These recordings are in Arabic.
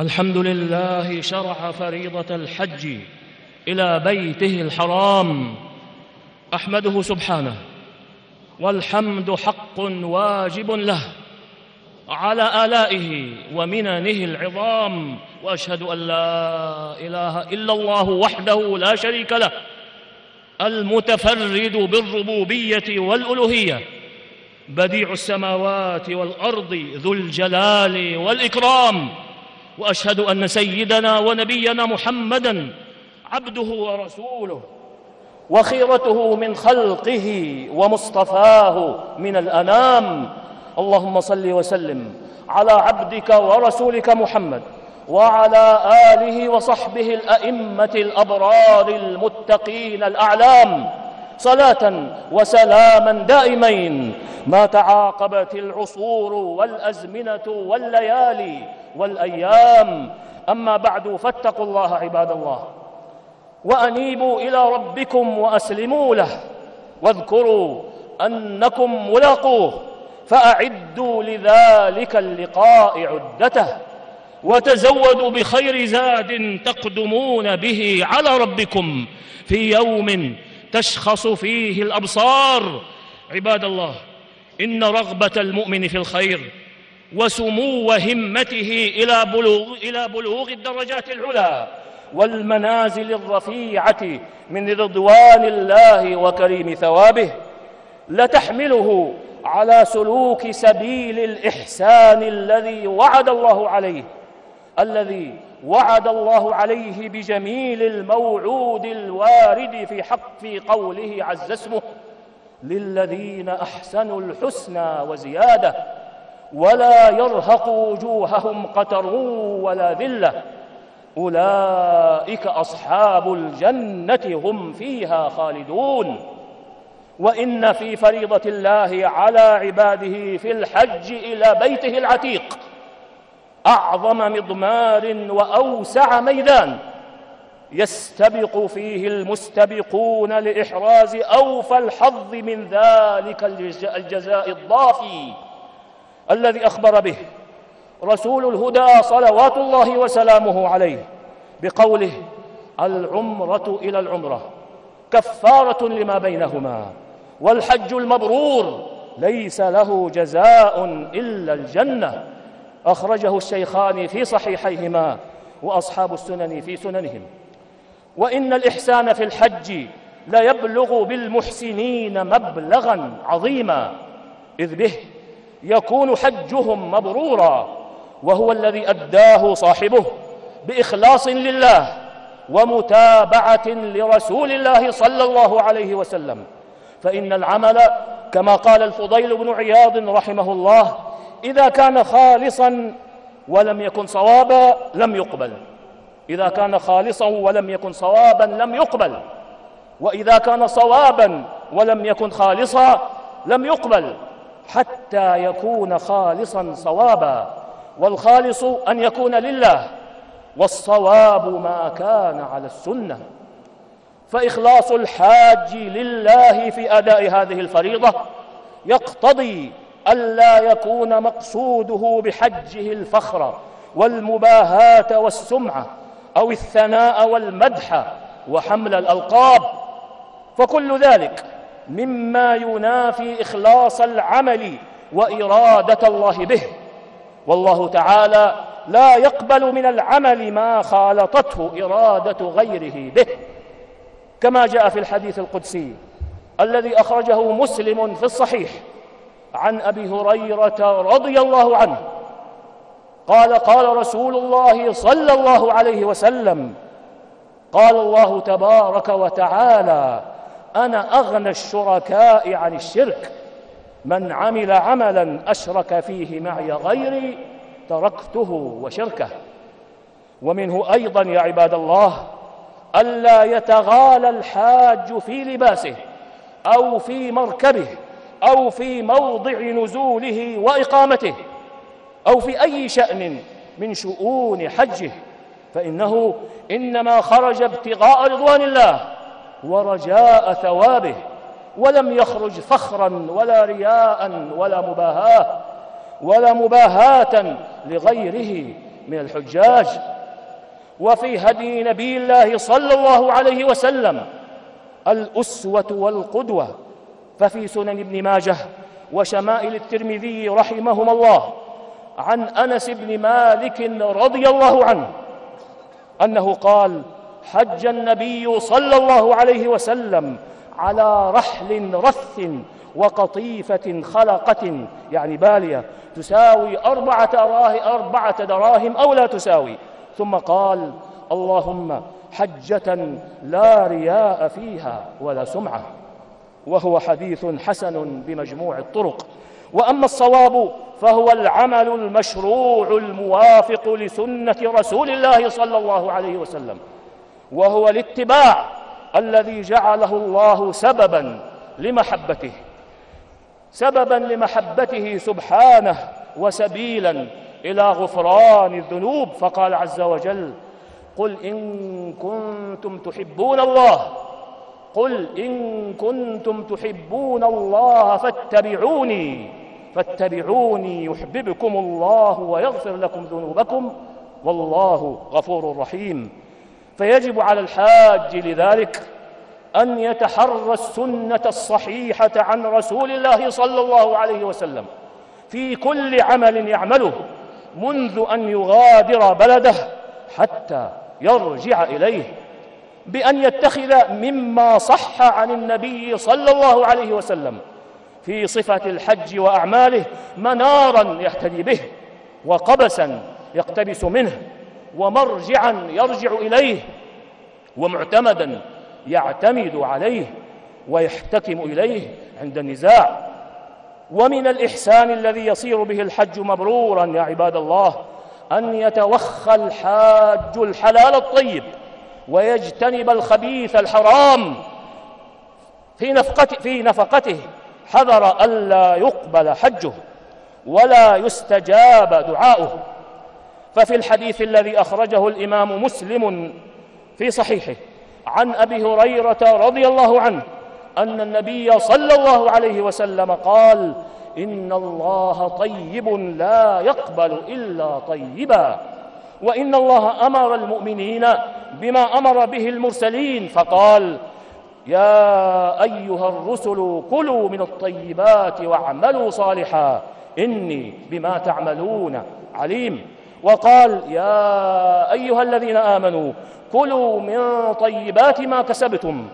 الحمد لله شرع فريضة الحج إلى بيته الحرام. أحمده سبحانه. والحمد حق واجب له. على آلائه ومننه العظام. وأشهد أن لا إله إلا الله وحده لا شريك له. المتفرد بالربوبية والألوهية. بديع السماوات والأرض ذو الجلال والإكرام. وأشهد أن سيدنا ونبينا محمدًا عبده ورسوله وخيرته من خلقه ومصطفاه من الأنام. اللهم صل وسلم على عبدك ورسولك محمد وعلى آله وصحبه الأئمة الأبرار المتقين الأعلام. صلاة وسلاما دائمين. ما تعاقبت العصور والأزمنة والليالي والأيام. أما بعد فاتقوا الله عباد الله. وأنيبوا إلى ربكم وأسلموا له. واذكروا أنكم ملاقوه. فأعدوا لذلك اللقاء عدته. وتزودوا بخير زاد تقدمون به على ربكم في يوم تشخص فيه الأبصار. عباد الله إن رغبة المؤمن في الخير وسمو همته إلى بلوغ, إلى بلوغ الدرجات العلى والمنازل الرفيعة من رضوان الله وكريم ثوابه لتحمله على سلوك سبيل الإحسان الذي وعد الله عليه الذي وعد الله عليه بجميل الموعود الوارد في حق في قوله عز اسمه للذين أحسنوا الحسنى وزيادة ولا يرهق وجوههم قتر ولا ذلة أولئك أصحاب الجنة هم فيها خالدون. وإن في فريضة الله على عباده في الحج إلى بيته العتيق أعظم مضمار وأوسع ميدان يستبق فيه المستبقون لإحراز أوفى الحظ من ذلك الجزاء الضافي الذي أخبر به رسول الهدى صلوات الله وسلامه عليه بقوله العمرة إلى العمرة كفارة لما بينهما والحج المبرور ليس له جزاء إلا الجنة أخرجه الشيخان في صحيحيهما وأصحاب السنن في سننهم. وإن الإحسان في الحج لا يبلغ بالمحسنين مبلغا عظيما إذ به يكون حجهم مبرورا وهو الذي أداه صاحبه بإخلاص لله ومتابعة لرسول الله صلى الله عليه وسلم. فإن العمل كما قال الفضيل بن عياض رحمه الله إذا كان خالصا ولم يكن صوابا لم يقبل. إذا كان خالصا ولم يكن صوابا لم يقبل. وإذا كان صوابا ولم يكن خالصا لم يقبل. حتى يكون خالصا صوابا. والخالص أن يكون لله. والصواب ما كان على السنة. فإخلاص الحاج لله في أداء هذه الفريضة يقتضي ألا يكون مقصوده بحجه الفخر والمباهاة والسمعة أو الثناء والمدح وحمل الألقاب. فكل ذلك مما ينافي إخلاص العمل وإرادة الله به. والله تعالى لا يقبل من العمل ما خالطته إرادة غيره به. كما جاء في الحديث القدسي الذي أخرجه مسلم في الصحيح. عن أبي هريرة رضي الله عنه قال قال رسول الله صلى الله عليه وسلم قال الله تبارك وتعالى أنا أغنى الشركاء عن الشرك من عمل عملا أشرك فيه معي غيري تركته وشركه. ومنه أيضا يا عباد الله ألا يتغالى الحاج في لباسه أو في مركبه أو في موضع نزوله وإقامته أو في أي شأن من شؤون حجه فإنه إنما خرج ابتغاء رضوان الله ورجاء ثوابه ولم يخرج فخرا ولا رياء ولا مباهاة ولا مباهاة لغيره من الحجاج. وفي هدي نبي الله صلى الله عليه وسلم الأسوة والقدوة ففي سنن ابن ماجه وشمائل الترمذي رحمهما الله عن أنس بن مالك رضي الله عنه أنه قال حج النبي صلى الله عليه وسلم على رحل رث وقطيفة خلقة يعني بالية تساوي أربعة دراهم أو لا تساوي. ثم قال اللهم حجة لا رياء فيها ولا سمعة. وهو حديث حسن بمجموع الطرق. وأما الصواب فهو العمل المشروع الموافق لسنة رسول الله صلى الله عليه وسلم وهو الاتباع الذي جعله الله سببا لمحبته سببا لمحبته سبحانه وسبيلا إلى غفران الذنوب. فقال عز وجل قل إن كنتم تحبون الله قل إن كنتم تحبون الله فاتبعوني فاتبعوني يحببكم الله ويغفر لكم ذنوبكم والله غفور رحيم. فيجب على الحاج لذلك أن يتحرى السنة الصحيحة عن رسول الله صلى الله عليه وسلم. في كل عمل يعمله منذ أن يغادر بلده حتى يرجع إليه. بأن يتخذ مما صح عن النبي صلى الله عليه وسلم في صفة الحج وأعماله منارا يهتدي به وقبسا يقتبس منه ومرجعا يرجع إليه ومعتمدا يعتمد عليه ويحتكم إليه عند النزاع. ومن الإحسان الذي يصير به الحج مبرورا يا عباد الله أن يتوخى الحاج الحلال الطيب. ويجتنب الخبيث الحرام في نفقته, في نفقته حذر ألا يقبل حجه ولا يستجاب دعاؤه. ففي الحديث الذي أخرجه الإمام مسلم في صحيحه عن أبي هريرة رضي الله عنه أن النبي صلى الله عليه وسلم قال إن الله طيب لا يقبل إلا طيبا. وإن الله أمر المؤمنين بما أمر به المرسلين فقال يا أيها الرسل كلوا من الطيبات واعملوا صالحا إني بما تعملون عليم. وقال يا أيها الذين آمنوا كلوا من طيبات ما كسبتم.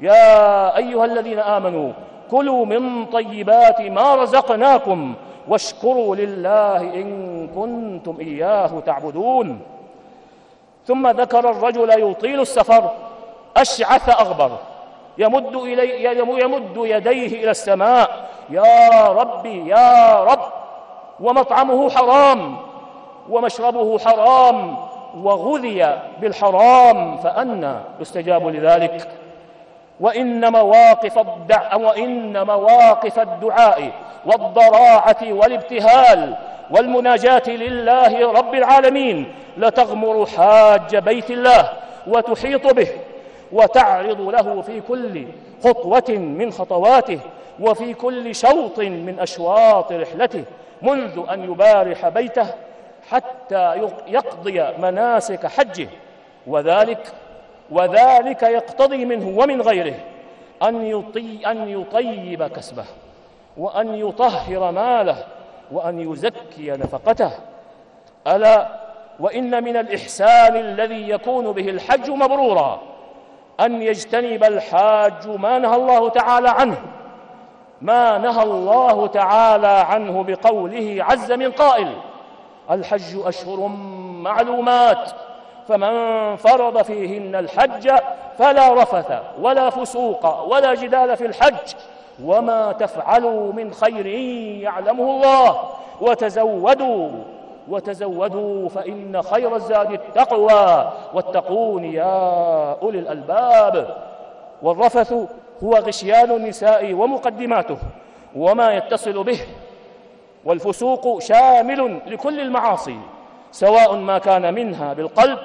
يا أيها الذين آمنوا كلوا من طيبات ما رزقناكم واشكروا لله إن كنتم إياه تعبدون. ثم ذكر الرجل يطيل السفر أشعث أغبر. يمد, إلي يمد يديه إلى السماء. يا ربي يا رب. ومطعمه حرام ومشربه حرام وغذي بالحرام فأنى يستجاب لذلك. وإن مواقف الدع وإن مواقف الدعاء والضراعة والابتهال والمناجاة لله رب العالمين. لتغمر حاج بيت الله وتحيط به وتعرض له في كل خطوة من خطواته وفي كل شوط من أشواط رحلته منذ أن يبارح بيته حتى يقضي مناسك حجه. وذلك وذلك يقتضي منه ومن غيره أن, يطي أن يطيب كسبه وأن يطهر ماله وأن يزكي نفقته. ألا وإن من الإحسان الذي يكون به الحج مبرورا أن يجتنب الحاج ما نهى الله تعالى عنه ما نهى الله تعالى عنه بقوله عز من قائل الحج أشهر معلومات. فمن فرض فيهن الحج فلا رفث ولا فسوق ولا جدال في الحج. وما تفعلوا من خير يعلمه الله. وتزودوا وتزودوا فإن خير الزاد التقوى. واتقون يا أولي الألباب. والرفث هو غشيان النساء ومقدماته. وما يتصل به. والفسوق شامل لكل المعاصي. سواء ما كان منها بالقلب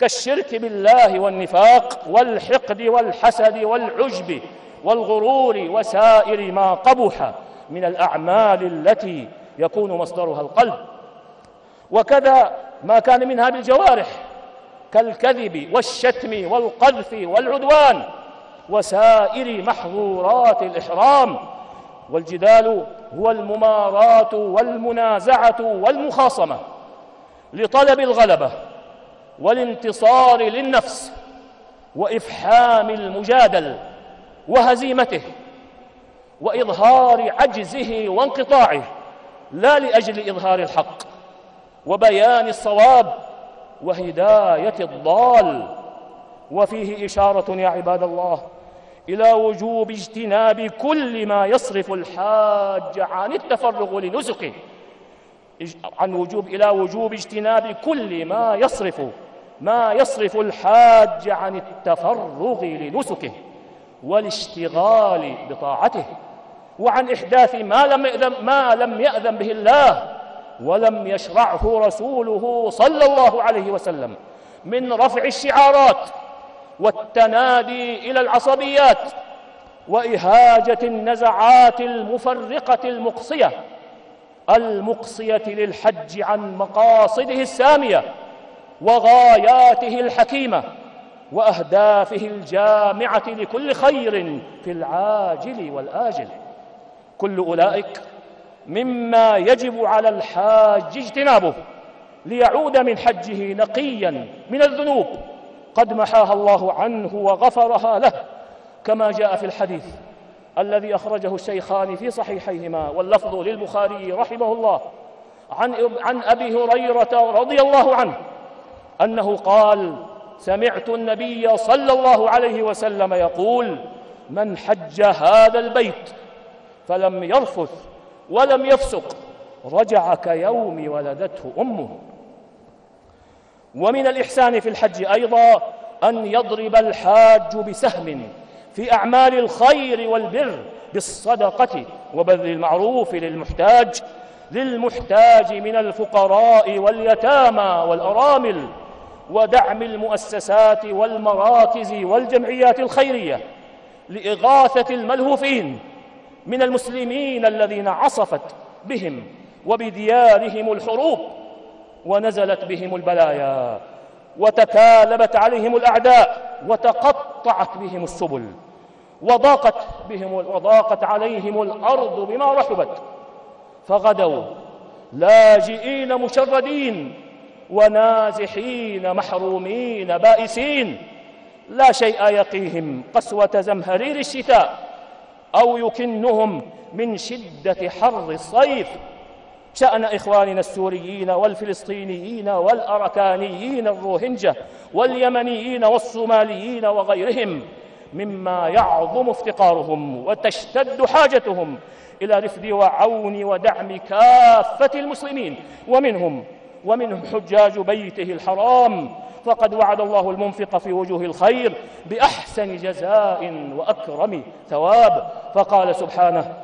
كالشرك بالله والنفاق والحقد والحسد والعجب والغرور وسائر ما قبح من الأعمال التي يكون مصدرها القلب. وكذا ما كان منها بالجوارح كالكذب والشتم والقذف والعدوان وسائر محظورات الإحرام. والجدال هو الممارات والمنازعة والمخاصمة لطلب الغلبة. والانتصار للنفس وإفحام المجادل وهزيمته وإظهار عجزه وانقطاعه لا لأجل إظهار الحق وبيان الصواب وهداية الضال وفيه إشارة يا عباد الله إلى وجوب اجتناب كل ما يصرف الحاج عن التفرغ لنسكه عن وجوب إلى وجوب اجتناب كل ما يصرف ما يصرف الحاج عن التفرغ لنسكه والاشتغال بطاعته وعن إحداث ما لم يأذن, ما لم يأذن به الله ولم يشرعه رسوله صلى الله عليه وسلم من رفع الشعارات والتنادي إلى العصبيات وإهاجة النزعات المفرقة المقصية المقصية للحج عن مقاصده السامية وغاياته الحكيمة وأهدافه الجامعة لكل خير في العاجل والآجل. كل أولئك مما يجب على الحاج اجتنابه ليعود من حجه نقيا من الذنوب. قد محاها الله عنه وغفرها له كما جاء في الحديث الذي أخرجه الشيخان في صحيحيهما واللفظ للبخاري رحمه الله. عن, أبي هريرة رضي الله عنه أنه قال سمعت النبي صلى الله عليه وسلم يقول من حج هذا البيت فلم يرفث ولم يفسق رجع كيوم ولدته أمه. ومن الإحسان في الحج أيضا أن يضرب الحاج بسهم في أعمال الخير والبر بالصدقة وبذل المعروف للمحتاج للمحتاج من الفقراء واليتامى والأرامل. ودعم المؤسسات والمراكز والجمعيات الخيرية لإغاثة الملهوفين من المسلمين الذين عصفت بهم وبديارهم الحروب ونزلت بهم البلايا وتكالبت عليهم الأعداء وتقطعت بهم السبل وضاقت بهم وضاقت عليهم الأرض بما رحبت فغدوا لاجئين مشردين ونازحين محرومين بائسين. لا شيء يقيهم قسوة زمهرير الشتاء أو يكنهم من شدة حر الصيف. شأن إخواننا السوريين والفلسطينيين والأركانيين الروهنجة واليمنيين والصوماليين وغيرهم مما يعظم افتقارهم وتشتد حاجتهم إلى رفد وعون ودعم كافة المسلمين. ومنهم ومنهم حجاج بيته الحرام فقد وعد الله المنفق في وجوه الخير بأحسن جزاء وأكرم ثواب. فقال سبحانه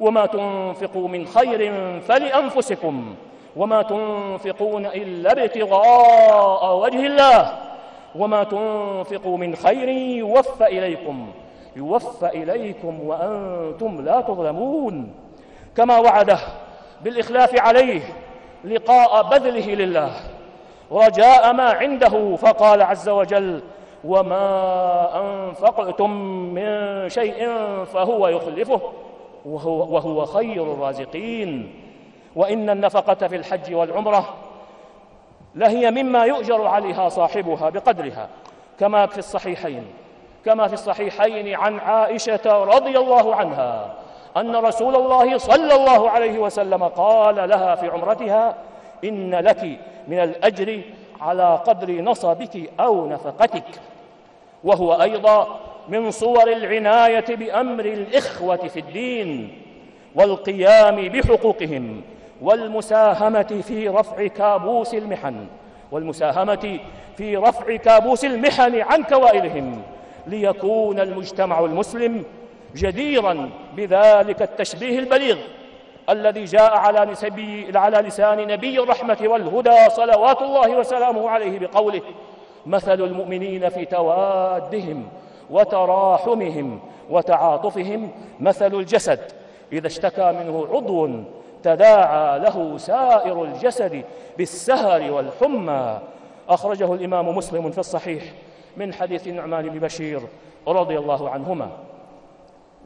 وما تنفقوا من خير فلأنفسكم وما تنفقون إلا ابتغاء وجه الله وما تنفقوا من خير يوفى إليكم يوفى إليكم وأنتم لا تظلمون. كما وعده بالإخلاف عليه لقاء بذله لله. رجاء ما عنده فقال عز وجل وما أنفقتم من شيء فهو يخلفه وهو, وهو خير الرازقين. وإن النفقة في الحج والعمرة لهي مما يؤجر عليها صاحبها بقدرها كما في الصحيحين كما في الصحيحين عن عائشة رضي الله عنها. أن رسول الله صلى الله عليه وسلم قال لها في عمرتها إن لك من الأجر على قدر نصبك أو نفقتك. وهو أيضا من صور العناية بأمر الإخوة في الدين والقيام بحقوقهم والمساهمة في رفع كابوس المحن والمساهمة في رفع كابوس المحن عن كوائلهم ليكون المجتمع المسلم جديرا بذلك التشبيه البليغ الذي جاء على, نسبي على لسان نبي الرحمة والهدى صلوات الله وسلامه عليه بقوله مثل المؤمنين في توادهم وتراحمهم وتعاطفهم مثل الجسد إذا اشتكى منه عضو تداعى له سائر الجسد بالسهر والحمى. أخرجه الإمام مسلم في الصحيح من حديث النعمان بن بشير رضي الله عنهما.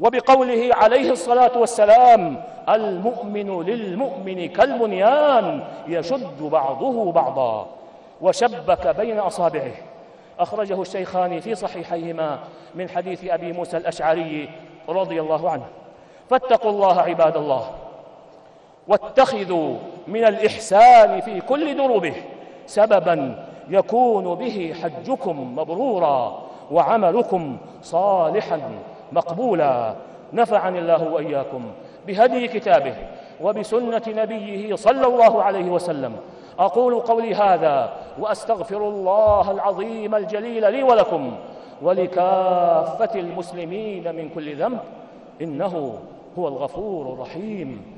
وبقوله عليه الصلاة والسلام المؤمن للمؤمن كالبنيان يشد بعضه بعضا وشبك بين أصابعه. أخرجه الشيخان في صحيحيهما من حديث أبي موسى الأشعري رضي الله عنه. فاتقوا الله عباد الله واتخذوا من الإحسان في كل دروبه سببا يكون به حجكم مبرورا وعملكم صالحا. مقبولا. نفعني الله وإياكم بهدي كتابه وبسنة نبيه صلى الله عليه وسلم. أقول قولي هذا وأستغفر الله العظيم الجليل لي ولكم ولكافة المسلمين من كل ذنب. إنه هو الغفور الرحيم.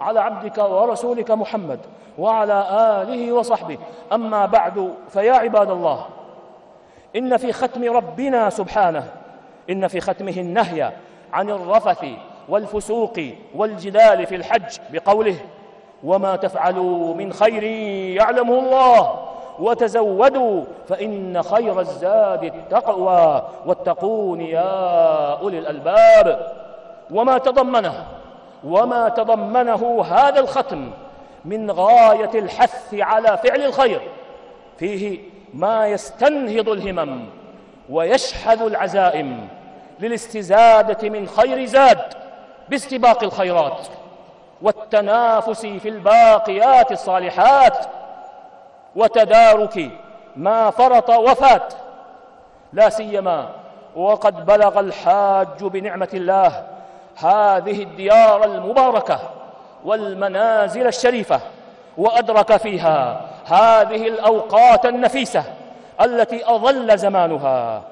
على عبدك ورسولك محمد وعلى آله وصحبه. أما بعد فيا عباد الله إن في ختم ربنا سبحانه إن في ختمه النهي عن الرفث والفسوق والجدال في الحج بقوله وما تفعلوا من خير يعلمه الله وتزودوا فإن خير الزاد التقوى واتقون يا أولي الألباب. وما تضمنه وما تضمنه هذا الختم من غاية الحث على فعل الخير. فيه ما يستنهض الهمم ويشحذ العزائم للاستزادة من خير زاد باستباق الخيرات والتنافس في الباقيات الصالحات وتدارك ما فرط وفات. لا سيما وقد بلغ الحاج بنعمة الله هذه الديار المباركة والمنازل الشريفة وأدرك فيها هذه الأوقات النفيسة التي أظل زمانها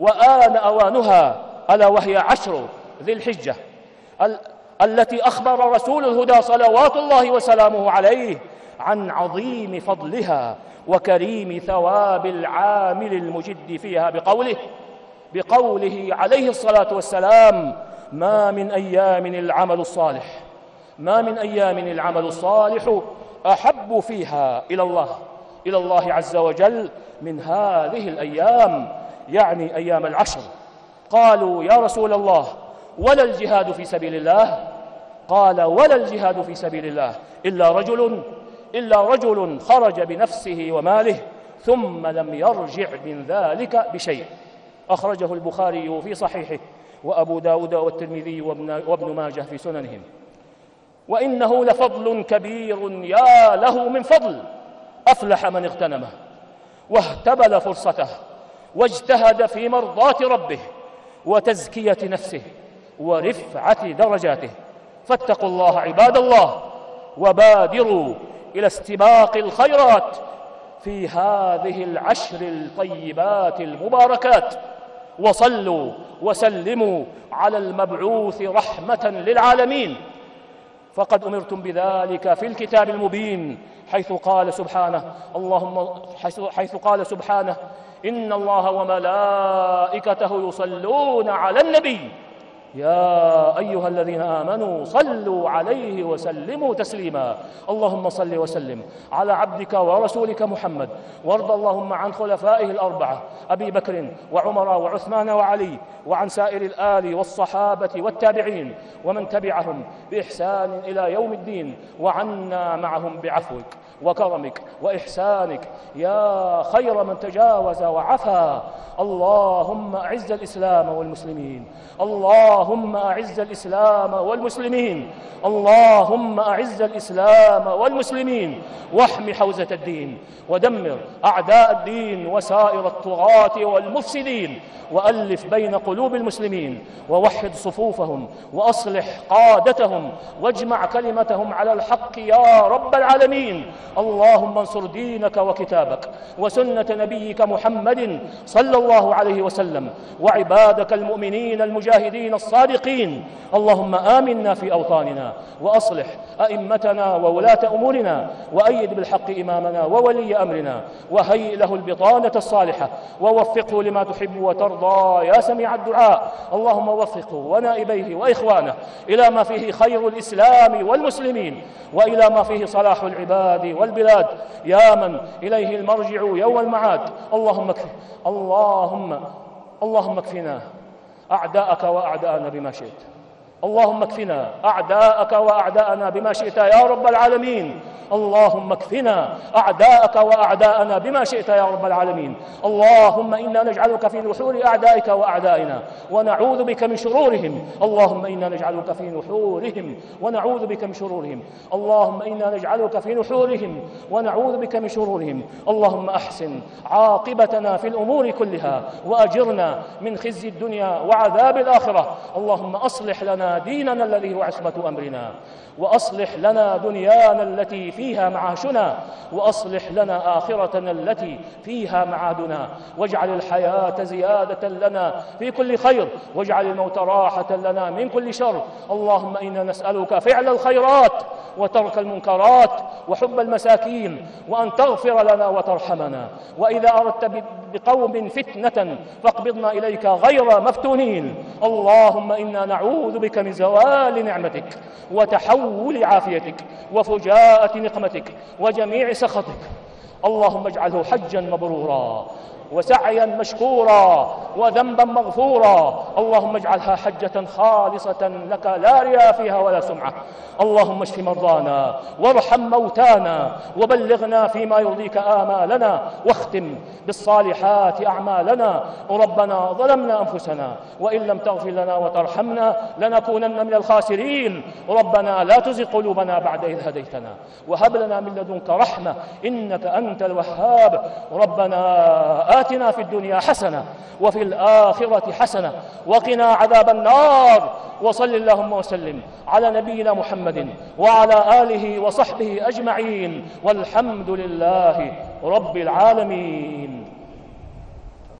وآن أوانها ألا وهي عشر ذي الحجة ال التي أخبر رسول الهدى صلوات الله وسلامه عليه عن عظيم فضلها وكريم ثواب العامل المجد فيها بقوله بقوله عليه الصلاة والسلام ما من أيام العمل الصالح. ما من أيام العمل الصالح أحب فيها إلى الله إلى الله عز وجل من هذه الأيام يعني أيام العشر. قالوا يا رسول الله ولا الجهاد في سبيل الله؟ قال ولا الجهاد في سبيل الله إلا رجل إلا رجل خرج بنفسه وماله ثم لم يرجع من ذلك بشيء. أخرجه البخاري في صحيحه. وأبو داود والترمذي وابن ماجه في سننهم. وإنه لفضل كبير يا له من فضل. أفلح من اغتنمه واهتبل فرصته واجتهد في مرضاة ربه وتزكية نفسه ورفعة درجاته. فاتقوا الله عباد الله وبادروا إلى استباق الخيرات في هذه العشر الطيبات المباركات. وصلوا وسلموا على المبعوث رحمة للعالمين. فقد أمرتم بذلك في الكتاب المبين حيث قال سبحانه اللهم حيث قال سبحانه إن الله وملائكته يصلون على النبي. يا أيها الذين آمنوا صلوا عليه وسلموا تسليما. اللهم صل وسلم على عبدك ورسولك محمد. وارض اللهم عن خلفائه الأربعة أبي بكر وعمر وعثمان وعلي وعن سائر الآل والصحابة والتابعين ومن تبعهم بإحسان إلى يوم الدين وعنا معهم بعفوك. وكرمك وإحسانك. يا خير من تجاوز وعفا. اللهم أعز الإسلام والمسلمين. اللهم أعز الإسلام والمسلمين. اللهم أعز الإسلام والمسلمين. واحم حوزة الدين. ودمر أعداء الدين وسائر الطغاة والمفسدين. وألف بين قلوب المسلمين. ووحد صفوفهم. وأصلح قادتهم. واجمع كلمتهم على الحق يا رب العالمين. اللهم انصر دينك وكتابك وسنة نبيك محمد صلى الله عليه وسلم وعبادك المؤمنين المجاهدين الصادقين. اللهم آمنا في أوطاننا وأصلح أئمتنا وولاة أمورنا وأيد بالحق إمامنا وولي أمرنا وهيئ له البطانة الصالحة ووفقه لما تحب وترضى. يا سميع الدعاء اللهم وفقه ونائبيه وإخوانه إلى ما فيه خير الإسلام والمسلمين وإلى ما فيه صلاح العباد والبلاد. يا من إليه المرجع يوم المعاد. اللهم اكفي اللهم اللهم اكفنا أعداءك وأعداءنا بما شئت. اللهم اكفنا أعداءك وأعداءنا بما شئت يا رب العالمين. اللهم اكفنا أعداءك وأعداءنا بما شئت يا رب العالمين. اللهم إنا نجعلك في نحور أعدائك وأعدائنا ونعوذ بك من شرورهم. اللهم إنا نجعلك في نحورهم ونعوذ بك من شرورهم. اللهم إنا نجعلك في نحورهم ونعوذ بك من شرورهم. اللهم أحسن عاقبتنا في الأمور كلها وأجرنا من خزي الدنيا وعذاب الآخرة. اللهم أصلح لنا ديننا الذي هو عصمة أمرنا. وأصلح لنا دنيانا التي فيها معاشنا. وأصلح لنا آخرتنا التي فيها معادنا. واجعل الحياة زيادة لنا في كل خير. واجعل الموت راحة لنا من كل شر. اللهم إنا نسألك فعل الخيرات وترك المنكرات وحب المساكين. وأن تغفر لنا وترحمنا. وإذا أردت بقوم فتنة فاقبضنا إليك غير مفتونين. اللهم إنا نعوذ بك من زوال نعمتك وتحول عافيتك وفجاءة نقمتك وجميع سخطك. اللهم اجعله حجا مبرورا. وسعيا مشكورا وذنبا مغفورا. اللهم اجعلها حجة خالصة لك لا رياء فيها ولا سمعة. اللهم اشف مرضانا وارحم موتانا وبلغنا فيما يرضيك آمالنا واختم بالصالحات أعمالنا. ربنا ظلمنا أنفسنا وإن لم تغفر لنا وترحمنا لنكونن من الخاسرين. ربنا لا تزغ قلوبنا بعد إذ هديتنا. وهب لنا من لدنك رحمة إنك أنت الوهاب. ربنا آتنا في الدنيا حسنة وفي الآخرة حسنة وقنا عذاب النار وصل اللهم وسلم على نبينا محمد وعلى آله وصحبه أجمعين والحمد لله رب العالمين